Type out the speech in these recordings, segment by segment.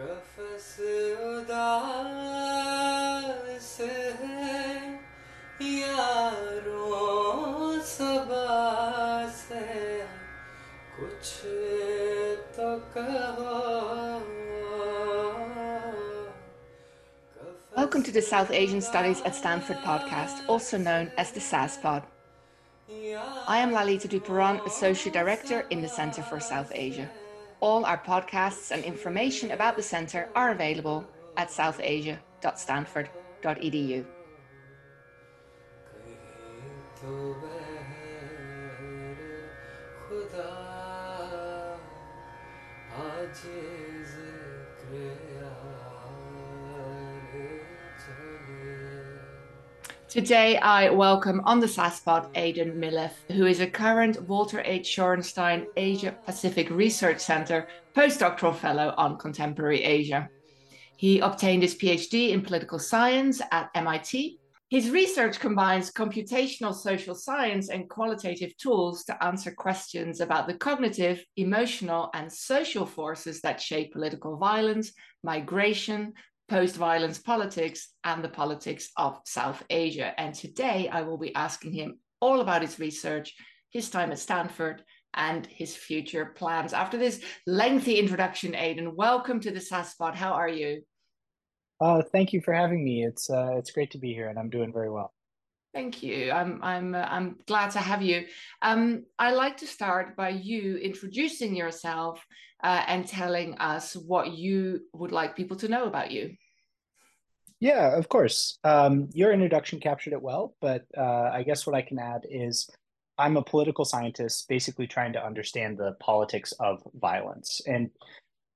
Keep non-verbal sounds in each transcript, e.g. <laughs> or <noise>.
कफस यारों कुछ तो कहो Welcome to the South Asian Studies at Stanford podcast, also known as the SAS Pod. I am Lalita du Perron, Associate Director in the Center for South Asia All our podcasts and information about the Center are available at southasia.stanford.edu. कहीं तो बहर खुदा आज Today, I welcome on the SASPOD Aidan Milliff, who is a current Walter H. Shorenstein Asia Pacific Research Center postdoctoral fellow on contemporary Asia. He obtained his PhD in political science at MIT. His research combines computational social science and qualitative tools to answer questions about the cognitive, emotional, and social forces that shape political violence, migration, post violence politics and the politics of South Asia. And today I will be asking him all about his research, his time at Stanford, and his future plans. After this lengthy introduction, Aidan, welcome to the SASPOD. How are you? Uh, thank you for having me. It's uh, it's great to be here, and I'm doing very well. Thank you. I'm I'm uh, I'm glad to have you. Um, I like to start by you introducing yourself uh, and telling us what you would like people to know about you. Yeah, of course. Um, your introduction captured it well, but uh, I guess what I can add is I'm a political scientist, basically trying to understand the politics of violence. And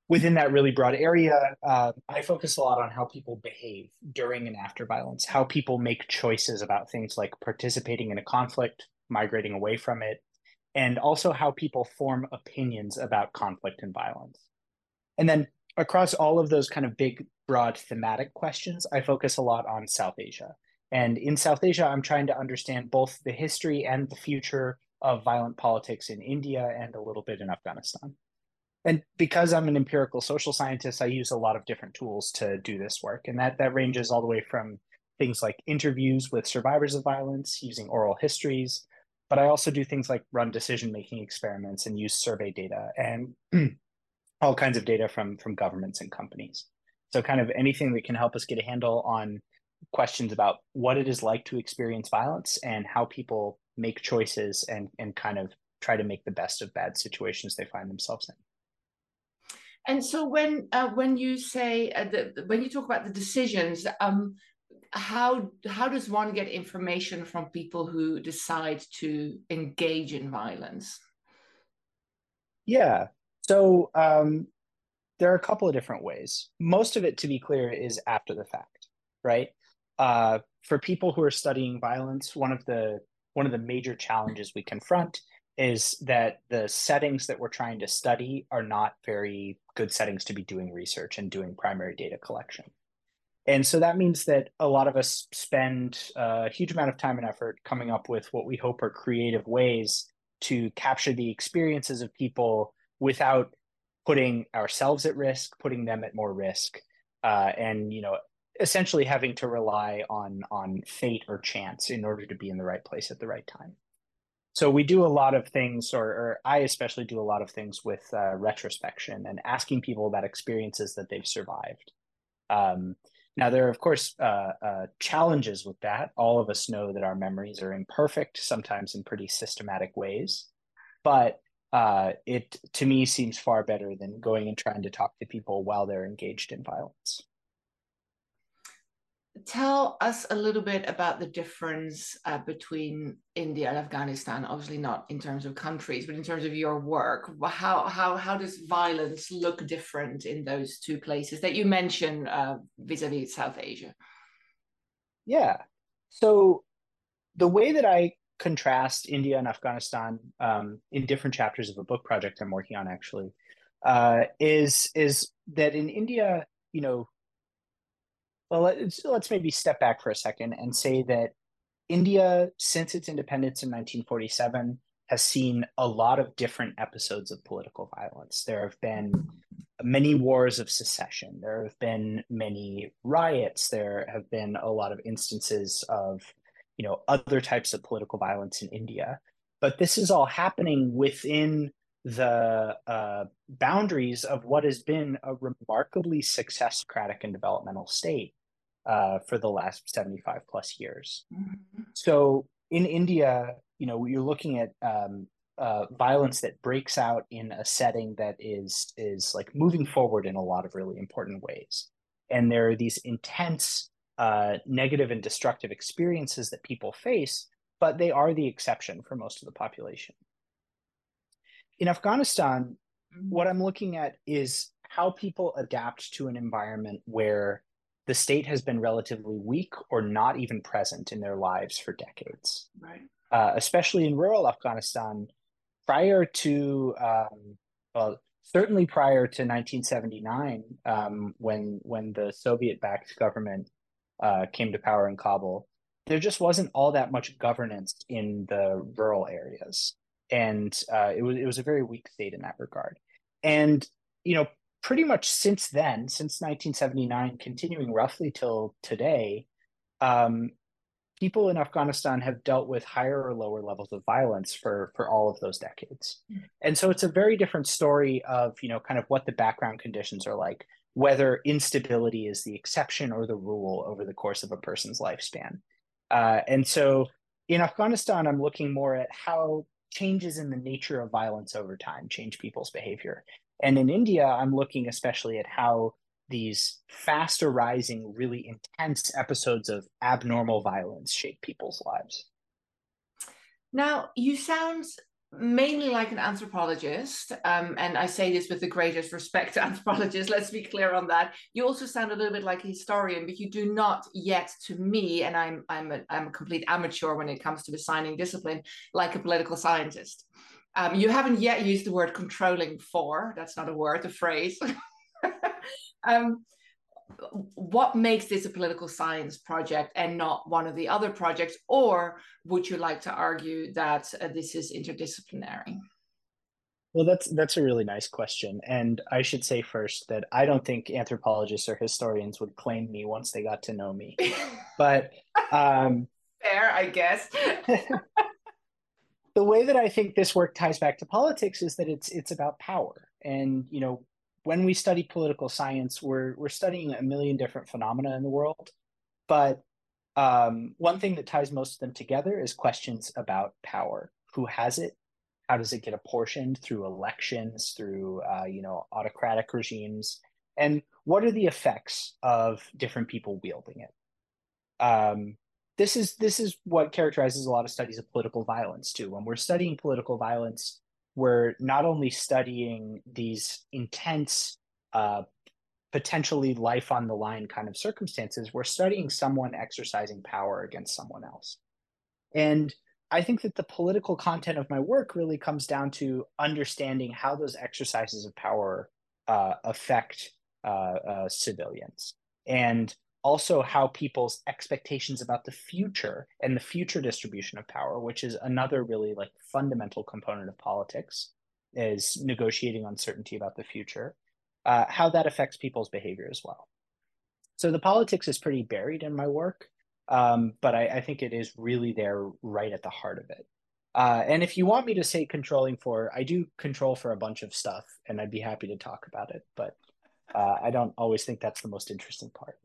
within that really broad area, uh, I focus a lot on how people behave during and after violence, how people make choices about things like participating in a conflict, migrating away from it, and also how people form opinions about conflict and violence. And then across all of those kind of big, broad thematic questions, I focus a lot on South Asia. And in South Asia, I'm trying to understand both the history and the future of violent politics in India and a little bit in Afghanistan. And because I'm an empirical social scientist, I use a lot of different tools to do this work. And that, that ranges all the way from things like interviews with survivors of violence using oral histories, but I also do things like run decision making experiments and use survey data and <clears throat> all kinds of data from from governments and companies. So kind of anything that can help us get a handle on questions about what it is like to experience violence and how people make choices and and kind of try to make the best of bad situations they find themselves in. And so when uh, when you say uh, the, when you talk about the decisions, um, how how does one get information from people who decide to engage in violence? Yeah. So um, there are a couple of different ways. Most of it, to be clear, is after the fact, right? Uh, for people who are studying violence, one of the one of the major challenges we confront is that the settings that we're trying to study are not very good settings to be doing research and doing primary data collection. And so that means that a lot of us spend a huge amount of time and effort coming up with what we hope are creative ways to capture the experiences of people without putting ourselves at risk, putting them at more risk, uh, and you know, essentially having to rely on on fate or chance in order to be in the right place at the right time. So we do a lot of things, or, or I especially do a lot of things with uh, retrospection and asking people about experiences that they've survived. Um, now, there are, of course, uh, uh, challenges with that. All of us know that our memories are imperfect, sometimes in pretty systematic ways. But uh, it, to me, seems far better than going and trying to talk to people while they're engaged in violence. Tell us a little bit about the difference uh, between India and Afghanistan. Obviously, not in terms of countries, but in terms of your work. How how how does violence look different in those two places that you mentioned uh, vis-a-vis South Asia? Yeah. So the way that I contrast India and Afghanistan um, in different chapters of a book project I'm working on actually uh, is is that in India, you know, well, let's, let's maybe step back for a second and say that India, since its independence in 1947, has seen a lot of different episodes of political violence. There have been many wars of secession. There have been many riots. There have been a lot of instances of, you know, other types of political violence in India. But this is all happening within the uh, boundaries of what has been a remarkably successocratic and developmental state uh, for the last 75 plus years. Mm-hmm. So in India, you know, you're looking at um, uh, violence that breaks out in a setting that is is like moving forward in a lot of really important ways, and there are these intense uh, negative and destructive experiences that people face, but they are the exception for most of the population. In Afghanistan, mm-hmm. what I'm looking at is how people adapt to an environment where the state has been relatively weak or not even present in their lives for decades. Right. Uh, especially in rural Afghanistan, prior to, um, well, certainly prior to 1979, um, when when the Soviet-backed government uh, came to power in Kabul, there just wasn't all that much governance in the rural areas, and uh, it was it was a very weak state in that regard. And you know, pretty much since then, since 1979, continuing roughly till today, um, people in Afghanistan have dealt with higher or lower levels of violence for for all of those decades. Mm. And so it's a very different story of, you know, kind of what the background conditions are like, whether instability is the exception or the rule over the course of a person's lifespan. Uh, and so in Afghanistan, I'm looking more at how changes in the nature of violence over time change people's behavior. And in India, I'm looking especially at how these fast arising, really intense episodes of abnormal violence shape people's lives. Now, you sound mainly like an anthropologist, um, and I say this with the greatest respect to <laughs> anthropologists, let's be clear on that. You also sound a little bit like a historian, but you do not yet, to me, and I'm, I'm, a, I'm a complete amateur when it comes to assigning discipline, like a political scientist. Um, you haven't yet used the word controlling for, that's not a word, a phrase. <laughs> um, what makes this a political science project and not one of the other projects? Or would you like to argue that uh, this is interdisciplinary? Well, that's that's a really nice question, and I should say first that I don't think anthropologists or historians would claim me once they got to know me. <laughs> but um, fair, I guess. <laughs> the way that I think this work ties back to politics is that it's it's about power. And you know, when we study political science, we're we're studying a million different phenomena in the world, but um, one thing that ties most of them together is questions about power. Who has it? How does it get apportioned through elections, through uh, you know autocratic regimes, and what are the effects of different people wielding it? Um, this is this is what characterizes a lot of studies of political violence too. When we're studying political violence, we're not only studying these intense, uh, potentially life on the line kind of circumstances, we're studying someone exercising power against someone else. And I think that the political content of my work really comes down to understanding how those exercises of power uh, affect uh, uh civilians. And also how people's expectations about the future and the future distribution of power which is another really like fundamental component of politics is negotiating uncertainty about the future uh, how that affects people's behavior as well. So the politics is pretty buried in my work um, but I, I, think it is really there right at the heart of it. Uh, and if you want me to say controlling for i do control for a bunch of stuff and i'd be happy to talk about it but uh, i don't always think that's the most interesting part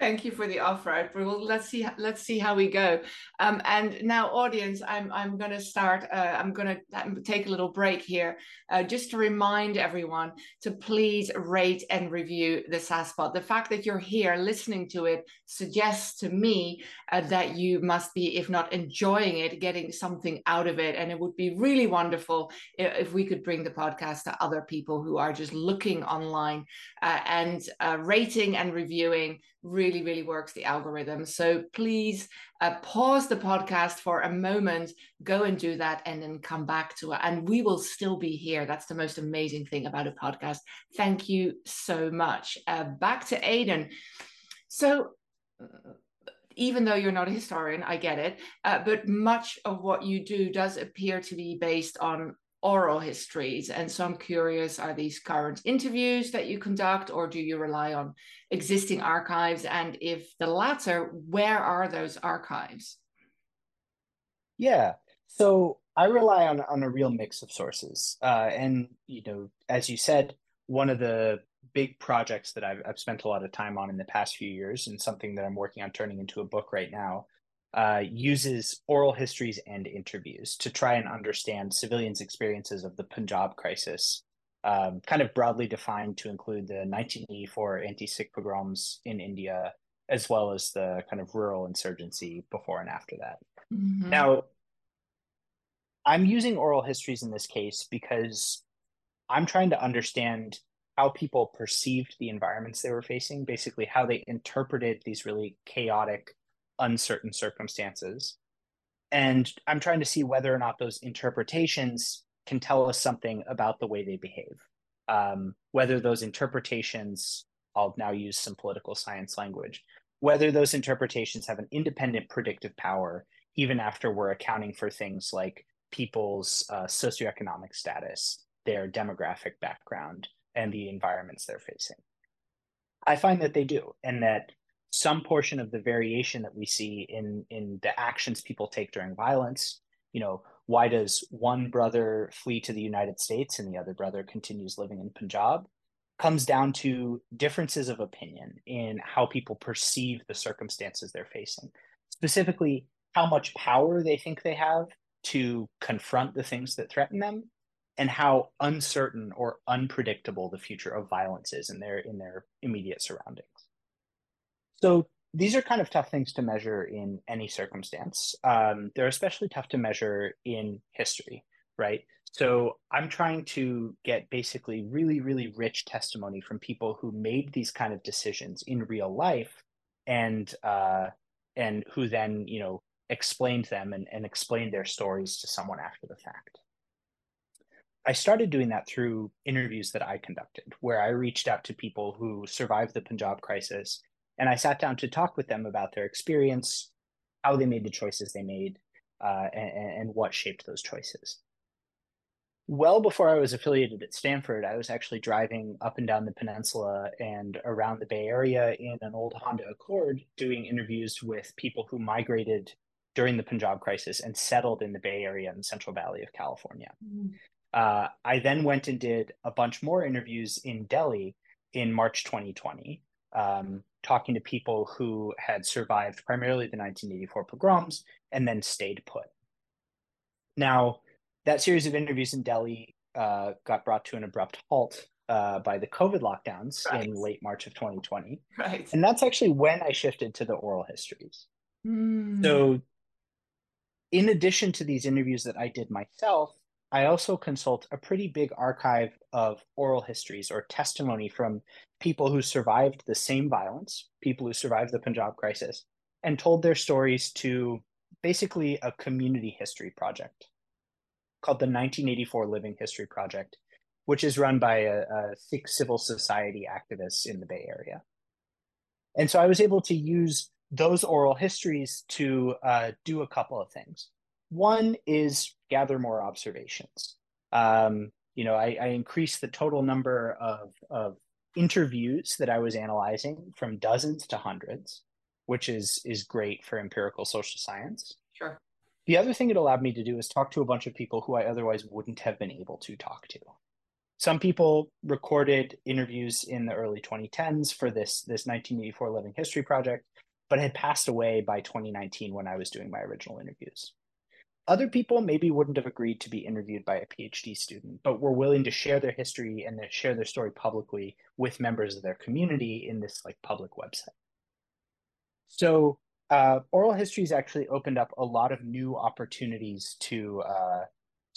Thank you for the offer. Well, let's see. Let's see how we go. Um, and now, audience, I'm I'm going to start. Uh, I'm going to um, take a little break here, uh, just to remind everyone to please rate and review the SASPod. The fact that you're here listening to it suggests to me uh, that you must be, if not enjoying it, getting something out of it. And it would be really wonderful if, if we could bring the podcast to other people who are just looking online uh, and uh, rating and reviewing really, really works the algorithm. So please uh, pause the podcast for a moment, go and do that, and then come back to it. And we will still be here. That's the most amazing thing about a podcast. Thank you so much. Uh, back to Aidan. So, even though you're not a historian, I get it, uh, but much of what you do does appear to be based on oral histories. And so I'm curious are these current interviews that you conduct, or do you rely on existing archives? And if the latter, where are those archives? Yeah. So I rely on, on a real mix of sources. Uh, and, you know, as you said, one of the big projects that I've, I've spent a lot of time on in the past few years and something that I'm working on turning into a book right now uh, uses oral histories and interviews to try and understand civilians' experiences of the Punjab crisis, um, kind of broadly defined to include the 1984 anti Sikh pogroms in India, as well as the kind of rural insurgency before and after that. Mm-hmm. Now, I'm using oral histories in this case because I'm trying to understand how people perceived the environments they were facing, basically how they interpreted these really chaotic, uncertain circumstances. And I'm trying to see whether or not those interpretations can tell us something about the way they behave. Um, whether those interpretations, I'll now use some political science language, whether those interpretations have an independent predictive power, even after we're accounting for things like people's uh, socioeconomic status, their demographic background, and the environments they're facing. I find that they do, and that some portion of the variation that we see in in the actions people take during violence, you know, why does one brother flee to the United States and the other brother continues living in Punjab? comes down to differences of opinion in how people perceive the circumstances they're facing. Specifically, how much power they think they have to confront the things that threaten them and how uncertain or unpredictable the future of violence is in their in their immediate surroundings. So these are kind of tough things to measure in any circumstance. Um, they're especially tough to measure in history, right? So I'm trying to get basically really, really rich testimony from people who made these kind of decisions in real life, and uh, and who then you know explained them and, and explained their stories to someone after the fact. I started doing that through interviews that I conducted, where I reached out to people who survived the Punjab crisis and I sat down to talk with them about their experience, how they made the choices they made, uh, and, and what shaped those choices. Well before I was affiliated at Stanford, I was actually driving up and down the peninsula and around the Bay Area in an old Honda Accord doing interviews with people who migrated during the Punjab crisis and settled in the Bay Area and Central Valley of California. Mm. Uh, I then went and did a bunch more interviews in Delhi in March 2020, um, talking to people who had survived primarily the 1984 pogroms and then stayed put. Now, that series of interviews in Delhi uh, got brought to an abrupt halt uh, by the COVID lockdowns right. in late March of 2020. Right. And that's actually when I shifted to the oral histories. Mm. So, in addition to these interviews that I did myself, I also consult a pretty big archive of oral histories or testimony from people who survived the same violence, people who survived the Punjab crisis, and told their stories to basically a community history project called the 1984 Living History Project, which is run by a, a civil society activists in the Bay Area. And so I was able to use those oral histories to uh, do a couple of things. One is gather more observations. Um, you know, I, I increased the total number of, of interviews that I was analyzing from dozens to hundreds, which is is great for empirical social science. Sure. The other thing it allowed me to do is talk to a bunch of people who I otherwise wouldn't have been able to talk to. Some people recorded interviews in the early 2010s for this this 1984 Living History project, but had passed away by 2019 when I was doing my original interviews. Other people maybe wouldn't have agreed to be interviewed by a PhD student, but were willing to share their history and share their story publicly with members of their community in this like public website. So uh, oral histories actually opened up a lot of new opportunities to uh,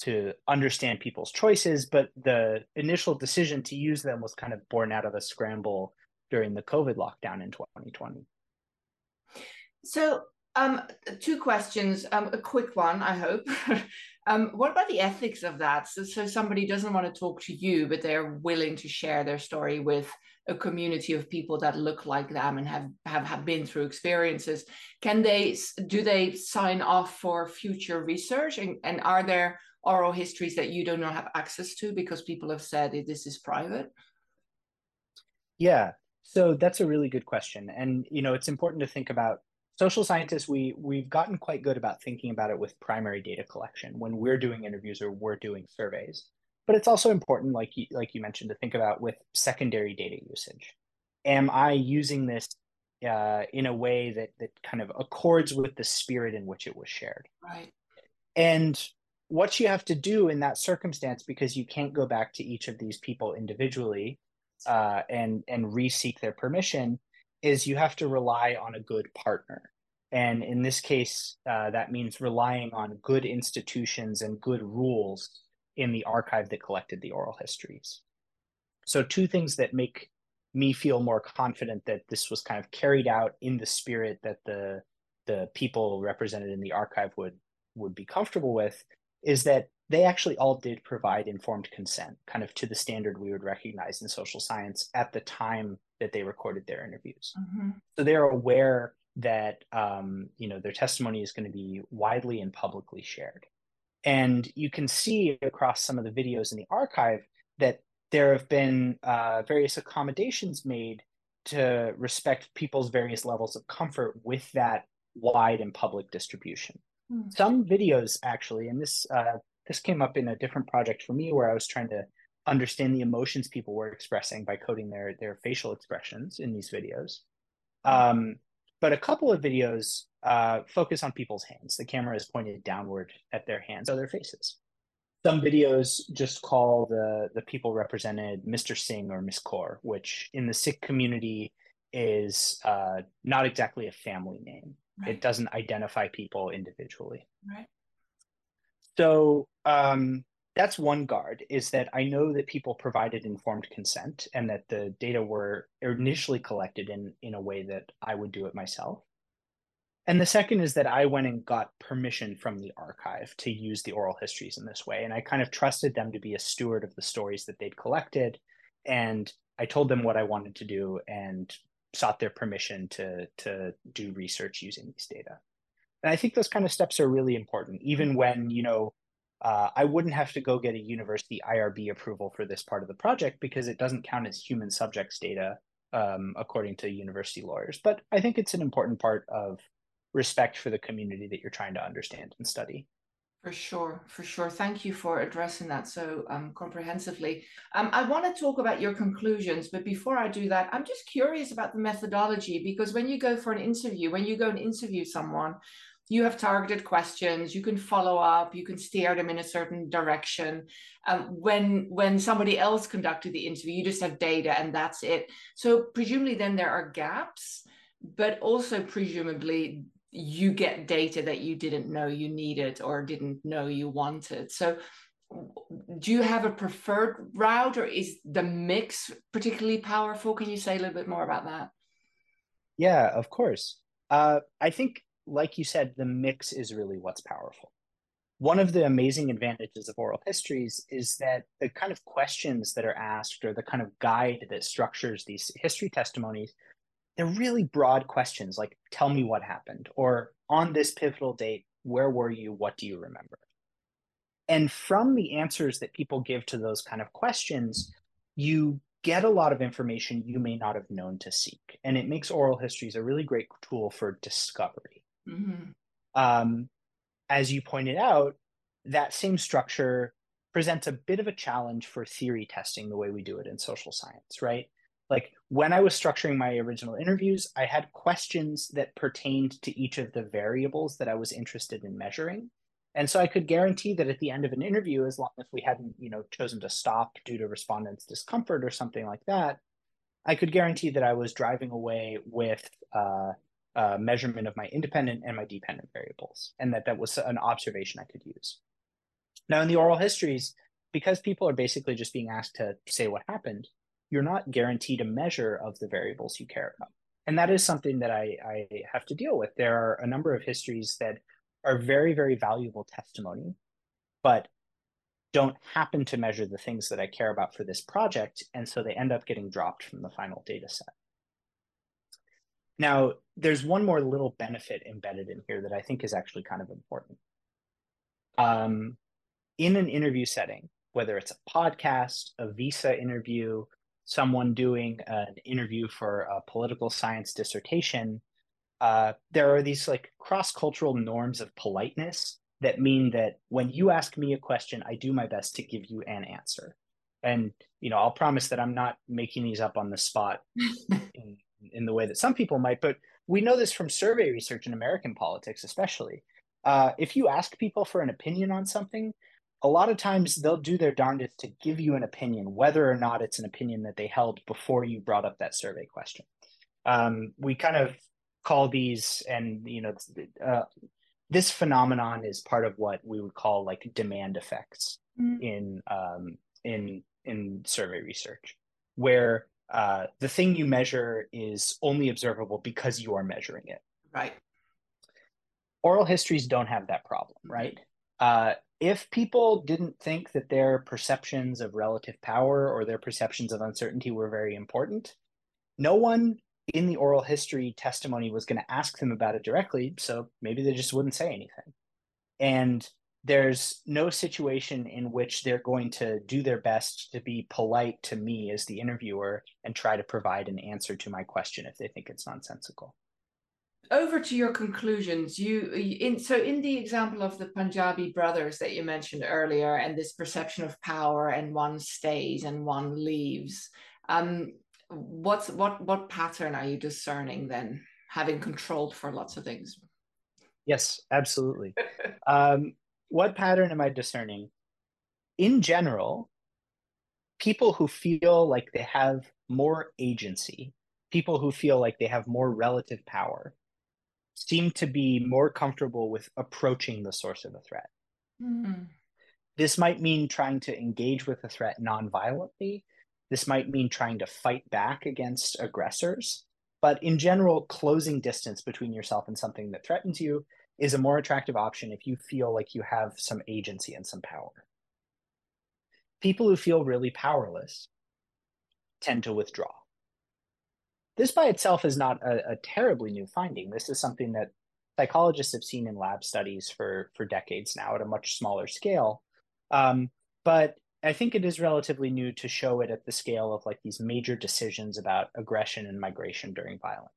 to understand people's choices, but the initial decision to use them was kind of born out of a scramble during the COVID lockdown in 2020. So Um, two questions. Um, a quick one, I hope. <laughs> um, what about the ethics of that? So, so somebody doesn't want to talk to you, but they're willing to share their story with a community of people that look like them and have, have, have been through experiences. Can they do they sign off for future research? And, and are there oral histories that you do not have access to because people have said this is private? Yeah, so that's a really good question. And you know, it's important to think about social scientists we we've gotten quite good about thinking about it with primary data collection. When we're doing interviews or we're doing surveys but it's also important like you, like you mentioned to think about with secondary data usage. Am i using this uh, in a way that that kind of accords with the spirit in which it was shared? Right. And what you have to do in that circumstance because you can't go back to each of these people individually uh, and and re-seek their permission is you have to rely on a good partner. And in this case, uh, that means relying on good institutions and good rules in the archive that collected the oral histories. So, two things that make me feel more confident that this was kind of carried out in the spirit that the the people represented in the archive would would be comfortable with is that they actually all did provide informed consent, kind of to the standard we would recognize in social science at the time that they recorded their interviews. Mm-hmm. So they're aware that um, you know their testimony is going to be widely and publicly shared. And you can see across some of the videos in the archive that there have been uh, various accommodations made to respect people's various levels of comfort with that wide and public distribution. Mm-hmm. Some videos actually, and this uh, this came up in a different project for me where I was trying to understand the emotions people were expressing by coding their their facial expressions in these videos. Um, but a couple of videos uh, focus on people's hands. The camera is pointed downward at their hands or their faces. Some videos just call the the people represented Mr. Singh or Miss Kaur, which in the Sikh community is uh, not exactly a family name. Right. It doesn't identify people individually. Right. So um, that's one guard is that I know that people provided informed consent and that the data were initially collected in in a way that I would do it myself. And the second is that I went and got permission from the archive to use the oral histories in this way. And I kind of trusted them to be a steward of the stories that they'd collected. And I told them what I wanted to do and sought their permission to, to do research using these data. And I think those kind of steps are really important, even when, you know, uh, I wouldn't have to go get a university IRB approval for this part of the project because it doesn't count as human subjects data um, according to university lawyers. But I think it's an important part of respect for the community that you're trying to understand and study. For sure, for sure. Thank you for addressing that so um, comprehensively. Um, I want to talk about your conclusions, but before I do that, I'm just curious about the methodology because when you go for an interview, when you go and interview someone, you have targeted questions. You can follow up. You can steer them in a certain direction. Um, when when somebody else conducted the interview you just have data and that's it. So presumably then there are gaps but also presumably you get data that you didn't know you needed or didn't know you wanted. So do you have a preferred route or is the mix particularly powerful? Can you say a little bit more about that? Yeah of course. Uh, i think like you said, the mix is really what's powerful. One of the amazing advantages of oral histories is that the kind of questions that are asked or the kind of guide that structures these history testimonies, they're really broad questions like, tell me what happened, or on this pivotal date, where were you? What do you remember? And from the answers that people give to those kind of questions, you get a lot of information you may not have known to seek. And it makes oral histories a really great tool for discovery. Mm-hmm. Um, as you pointed out, that same structure presents a bit of a challenge for theory testing the way we do it in social science, right? Like when I was structuring my original interviews, I had questions that pertained to each of the variables that I was interested in measuring. And so I could guarantee that at the end of an interview, as long as we hadn't, you know, chosen to stop due to respondents' discomfort or something like that, I could guarantee that I was driving away with uh, uh, measurement of my independent and my dependent variables, and that that was an observation I could use. Now, in the oral histories, because people are basically just being asked to say what happened, you're not guaranteed a measure of the variables you care about. and that is something that I, I have to deal with. There are a number of histories that are very, very valuable testimony, but don't happen to measure the things that I care about for this project. And so they end up getting dropped from the final data set. Now, there's one more little benefit embedded in here that I think is actually kind of important. Um, in an interview setting, whether it's a podcast, a visa interview, someone doing an interview for a political science dissertation, uh, there are these like cross-cultural norms of politeness that mean that when you ask me a question, I do my best to give you an answer. And you know, I'll promise that I'm not making these up on the spot in, <laughs> in the way that some people might, but we know this from survey research in American politics, especially. Uh, if you ask people for an opinion on something, a lot of times they'll do their darndest to give you an opinion, whether or not it's an opinion that they held before you brought up that survey question. Um, we kind of call these, and you know, uh, this phenomenon is part of what we would call like demand effects mm. in um, in in survey research, where uh, the thing you measure is only observable because you are measuring it. Right. Oral histories don't have that problem, mm-hmm. right? Uh, if people didn't think that their perceptions of relative power or their perceptions of uncertainty were very important, no one in the oral history testimony was going to ask them about it directly. So maybe they just wouldn't say anything. And there's no situation in which they're going to do their best to be polite to me as the interviewer and try to provide an answer to my question if they think it's nonsensical. Over to your conclusions. You in so in the example of the punjabi brothers that you mentioned earlier and this perception of power and one stays and one leaves um what's what what pattern are you discerning then having controlled for lots of things? Yes absolutely. <laughs> Um what pattern am i discerning in general people who feel like they have more agency people who feel like they have more relative power seem to be more comfortable with approaching the source of a threat. Mm-hmm. This might mean trying to engage with a threat non-violently. This might mean trying to fight back against aggressors. But in general, closing distance between yourself and something that threatens you is a more attractive option if you feel like you have some agency and some power. People who feel really powerless tend to withdraw. This by itself is not a, a terribly new finding. This is something that psychologists have seen in lab studies for for decades now at a much smaller scale. Um, but I think it is relatively new to show it at the scale of like these major decisions about aggression and migration during violence.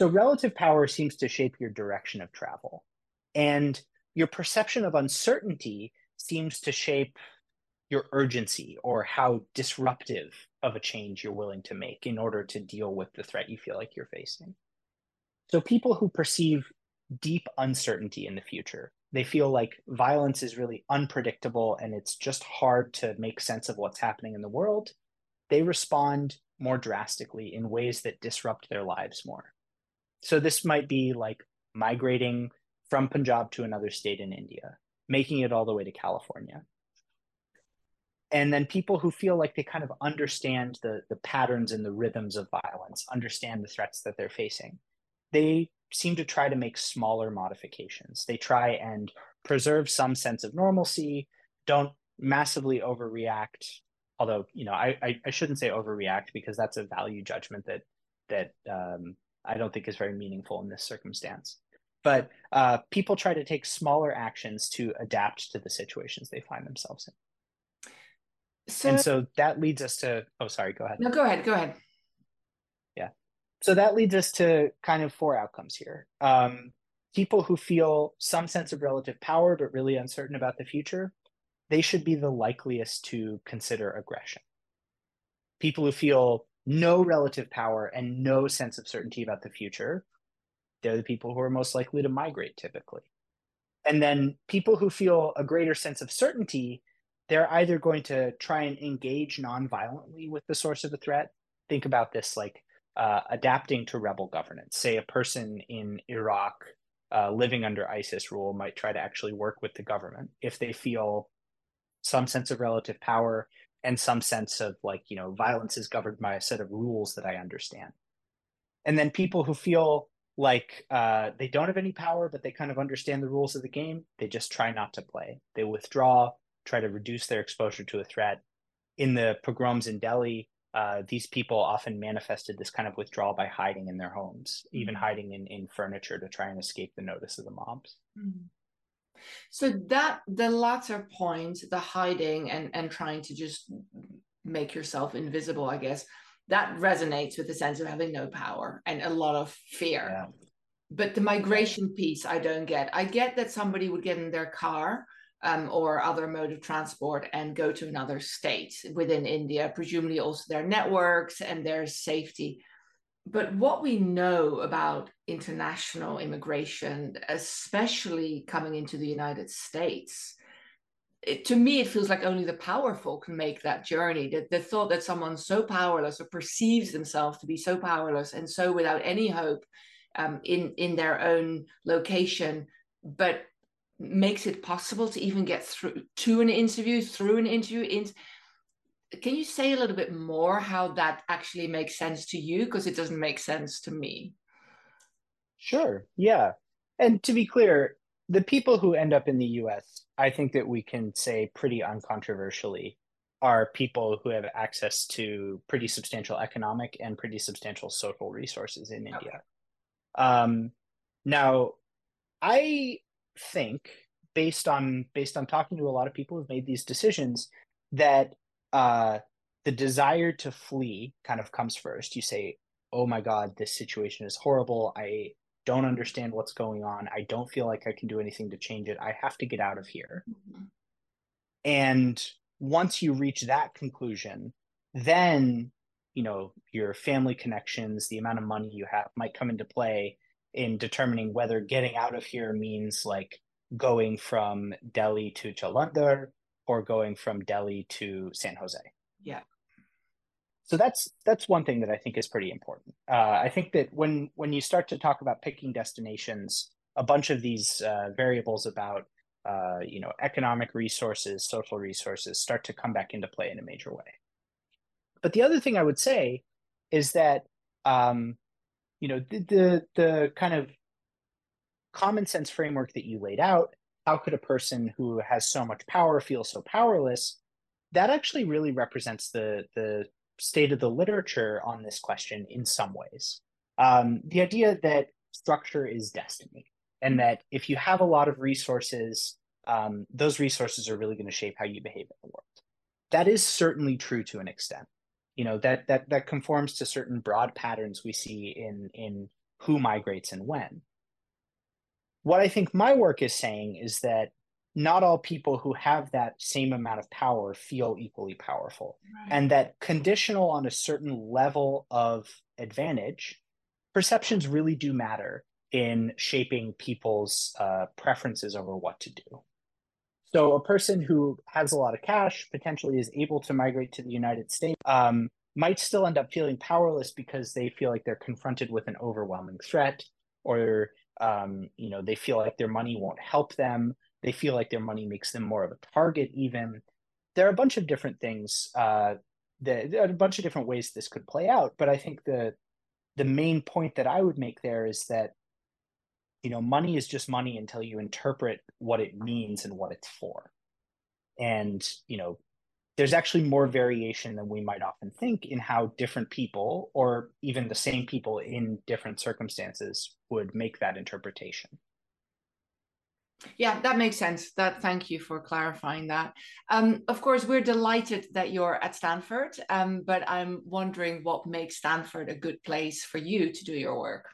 So relative power seems to shape your direction of travel. And your perception of uncertainty seems to shape your urgency or how disruptive of a change you're willing to make in order to deal with the threat you feel like you're facing. So people who perceive deep uncertainty in the future, they feel like violence is really unpredictable and it's just hard to make sense of what's happening in the world. They respond more drastically in ways that disrupt their lives more. So this might be like migrating from Punjab to another state in India, making it all the way to California, and then people who feel like they kind of understand the the patterns and the rhythms of violence understand the threats that they're facing they seem to try to make smaller modifications. They try and preserve some sense of normalcy don't massively overreact although you know i i, I shouldn't say overreact because that's a value judgment that that um, i don't think is very meaningful in this circumstance. But uh, people try to take smaller actions to adapt to the situations they find themselves in. So, and so that leads us to oh sorry go ahead. No go ahead go ahead. Yeah. So that leads us to kind of four outcomes here. Um, people who feel some sense of relative power but really uncertain about the future they should be the likeliest to consider aggression. People who feel no relative power and no sense of certainty about the future they're the people who are most likely to migrate typically and then people who feel a greater sense of certainty they're either going to try and engage non-violently with the source of the threat. Think about this like uh, adapting to rebel governance. Say a person in Iraq uh, living under ISIS rule might try to actually work with the government if they feel some sense of relative power and some sense of like, you know, violence is governed by a set of rules that I understand. and then people who feel like uh, they don't have any power, but they kind of understand the rules of the game. They just try not to play. They withdraw, try to reduce their exposure to a threat. In the pogroms in Delhi, uh, these people often manifested this kind of withdrawal by hiding in their homes, even hiding in, in furniture to try and escape the notice of the mobs. Mm-hmm. So that the latter point, the hiding and and trying to just make yourself invisible, I guess, that resonates with the sense of having no power and a lot of fear. Yeah. But the migration piece, I don't get. I get that somebody would get in their car um, or other mode of transport and go to another state within India, presumably also their networks and their safety. But what we know about international immigration, especially coming into the United States, it, to me, it feels like only the powerful can make that journey. The, the thought that someone so powerless or perceives themselves to be so powerless and so without any hope um, in in their own location, but makes it possible to even get through to an interview, through an interview. In, can you say a little bit more how that actually makes sense to you? Because it doesn't make sense to me. Sure. Yeah. And to be clear, the people who end up in the US I think that we can say pretty uncontroversially are people who have access to pretty substantial economic and pretty substantial social resources in India. Um, now, I think based on based on talking to a lot of people who've made these decisions that uh, the desire to flee kind of comes first. You say, "Oh my God, this situation is horrible. I don't understand what's going on. I don't feel like I can do anything to change it. I have to get out of here. Mm-hmm. And once you reach that conclusion, then you know your family connections, the amount of money you have might come into play in determining whether getting out of here means like going from Delhi to Jalandhar or going from Delhi to San Jose. Yeah so that's that's one thing that I think is pretty important. Uh, I think that when when you start to talk about picking destinations, a bunch of these uh, variables about uh, you know economic resources, social resources start to come back into play in a major way. But the other thing I would say is that um, you know the, the the kind of common sense framework that you laid out. How could a person who has so much power feel so powerless? That actually really represents the the state of the literature on this question in some ways. Um, the idea that structure is destiny, and mm-hmm. that if you have a lot of resources, um, those resources are really going to shape how you behave in the world. That is certainly true to an extent. You know that that that conforms to certain broad patterns we see in in who migrates and when. What I think my work is saying is that not all people who have that same amount of power feel equally powerful. Right. And that conditional on a certain level of advantage, perceptions really do matter in shaping people's uh, preferences over what to do. So, a person who has a lot of cash potentially is able to migrate to the United States, um, might still end up feeling powerless because they feel like they're confronted with an overwhelming threat, or um, you know they feel like their money won't help them, they feel like their money makes them more of a target, even. There are a bunch of different things. Uh, that, there are a bunch of different ways this could play out. But I think the the main point that I would make there is that you know money is just money until you interpret what it means and what it's for. And you know there's actually more variation than we might often think in how different people or even the same people in different circumstances would make that interpretation yeah, that makes sense. That thank you for clarifying that. Um, of course, we're delighted that you're at Stanford, um, but I'm wondering what makes Stanford a good place for you to do your work.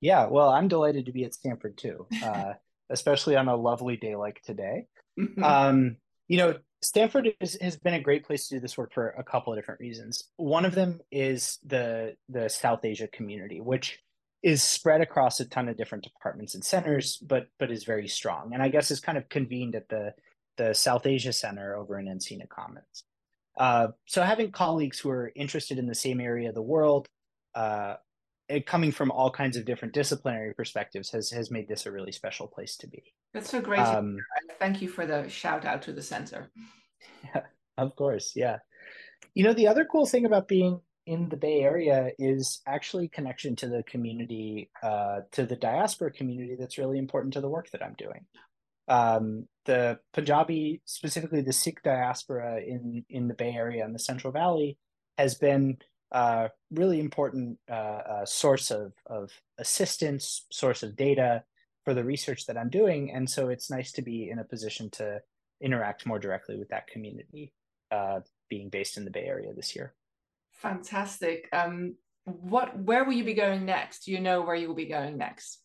Yeah, well, I'm delighted to be at Stanford too, uh, <laughs> especially on a lovely day like today. <laughs> um, you know, Stanford is, has been a great place to do this work for a couple of different reasons. One of them is the the South Asia community, which is spread across a ton of different departments and centers, but but is very strong. And I guess is kind of convened at the the South Asia Center over in Encina Commons. Uh, so having colleagues who are interested in the same area of the world, uh, coming from all kinds of different disciplinary perspectives, has has made this a really special place to be. That's so great. Um, Thank you for the shout out to the center. Yeah, <laughs> of course, yeah. You know, the other cool thing about being in the Bay Area is actually connection to the community, uh, to the diaspora community that's really important to the work that I'm doing. Um, the Punjabi, specifically the Sikh diaspora in in the Bay Area and the Central Valley, has been a really important uh, uh, source of of assistance, source of data for the research that I'm doing, and so it's nice to be in a position to interact more directly with that community, uh, being based in the Bay Area this year. Fantastic. Um, what where will you be going next? Do you know where you will be going next?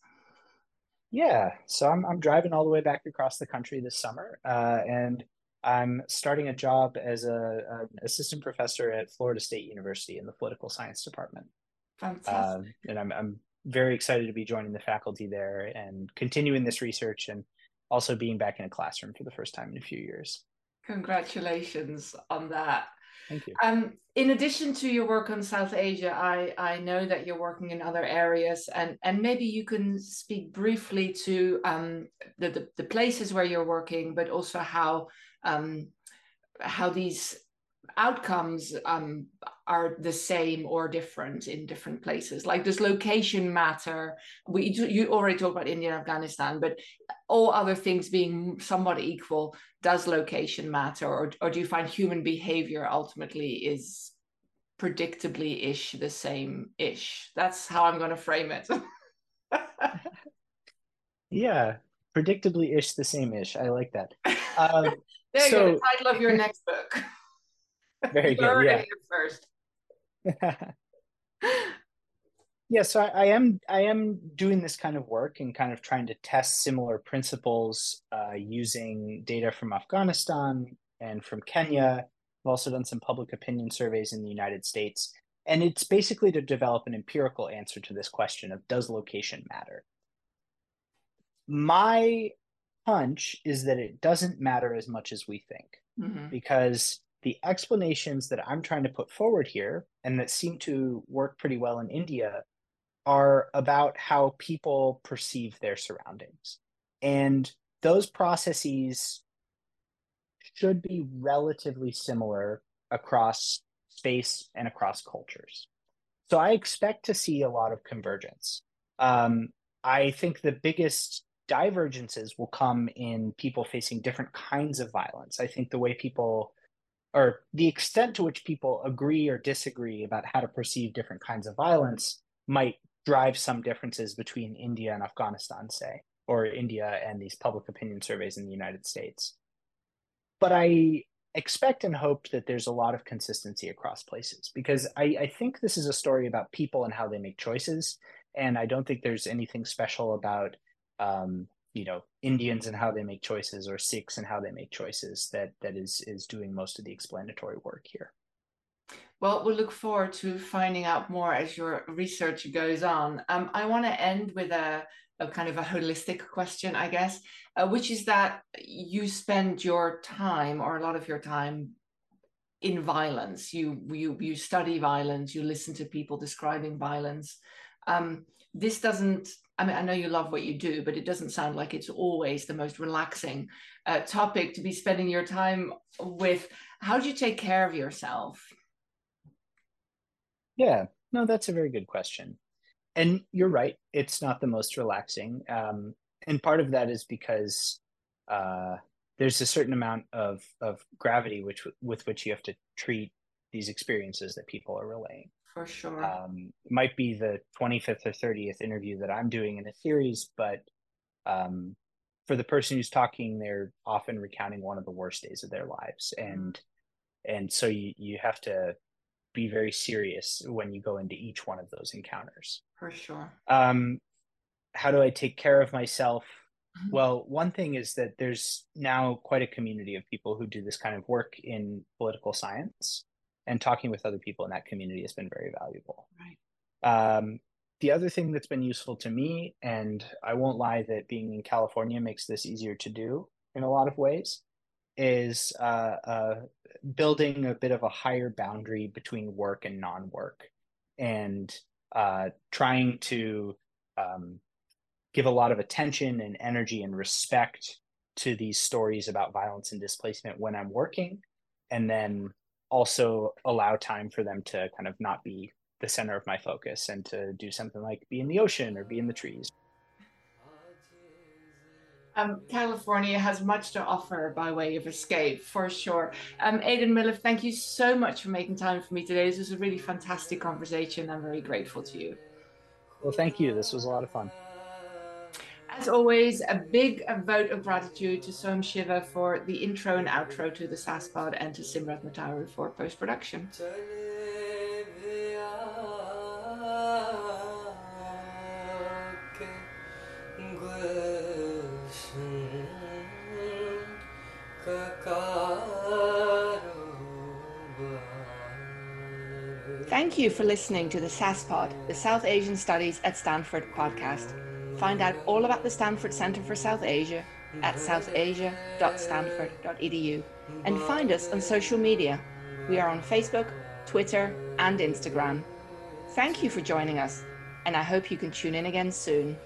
Yeah, so I'm I'm driving all the way back across the country this summer, uh, and I'm starting a job as a an assistant professor at Florida State University in the political science department. Fantastic. Uh, and I'm I'm very excited to be joining the faculty there and continuing this research and also being back in a classroom for the first time in a few years. Congratulations on that. Thank you. Um, in addition to your work on South Asia, I, I know that you're working in other areas, and, and maybe you can speak briefly to um, the, the, the places where you're working, but also how um, how these outcomes um, are the same or different in different places. Like does location matter? We you already talked about India and Afghanistan, but all other things being somewhat equal, does location matter, or or do you find human behavior ultimately is predictably ish the same ish? That's how I'm going to frame it. <laughs> yeah, predictably ish the same ish. I like that. Um, <laughs> there you so, go. The title of your next book. <laughs> Very good. Yeah. First. <laughs> yeah. So I, I, am I am doing this kind of work and kind of trying to test similar principles uh, using data from Afghanistan and from Kenya. I've also done some public opinion surveys in the United States. And it's basically to develop an empirical answer to this question of does location matter? My hunch is that it doesn't matter as much as we think mm-hmm. because the explanations that I'm trying to put forward here and that seem to work pretty well in India are about how people perceive their surroundings. And those processes should be relatively similar across space and across cultures. So I expect to see a lot of convergence. Um, I think the biggest divergences will come in people facing different kinds of violence. I think the way people or the extent to which people agree or disagree about how to perceive different kinds of violence might drive some differences between India and Afghanistan, say, or India and these public opinion surveys in the United States. But I expect and hope that there's a lot of consistency across places because I, I think this is a story about people and how they make choices. And I don't think there's anything special about um, you know Indians and how they make choices or Sikhs and how they make choices that that is is doing most of the explanatory work here. Well, we'll look forward to finding out more as your research goes on. Um, I want to end with a, a, kind of a holistic question, I guess, uh, which is that you spend your time or a lot of your time in violence. You you you study violence. You listen to people describing violence. Um, this doesn't I mean, I know you love what you do, but it doesn't sound like it's always the most relaxing uh, topic to be spending your time with. How do you take care of yourself? Yeah, no, that's a very good question. And you're right, it's not the most relaxing. Um, and part of that is because uh, there's a certain amount of, of gravity which with which you have to treat these experiences that people are relaying. For sure. Um, it might be the 25th or 30th interview that I'm doing in a series, but um, for the person who's talking, they're often recounting one of the worst days of their lives. Mm-hmm. And and so you, you have to be very serious when you go into each one of those encounters. For sure. Um, how do I take care of myself? Mm-hmm. Well, one thing is that there's now quite a community of people who do this kind of work in political science and talking with other people in that community has been very valuable. Right. Um, the other thing that's been useful to me, and I won't lie that being in California makes this easier to do in a lot of ways, is uh, uh, building a bit of a higher boundary between work and non-work, and uh, trying to um, give a lot of attention and energy and respect to these stories about violence and displacement when I'm working, and then also allow time for them to kind of not be the center of my focus and to do something like be in the ocean or be in the trees. Um, California has much to offer by way of escape, for sure. Um, Aidan Milliff, thank you so much for making time for me today. This was a really fantastic conversation. I'm very grateful to you. Well, thank you. This was a lot of fun. As always, a big vote of gratitude to Som Shiva for the intro and outro to the SASPod and to Simrat Mataru for post production. Thank you for listening to the SASPod, the South Asian Studies at Stanford podcast. Find out all about the Stanford Center for South Asia at southasia.stanford.edu and find us on social media. We are on Facebook, Twitter, and Instagram. Thank you for joining us, and I hope you can tune in again soon.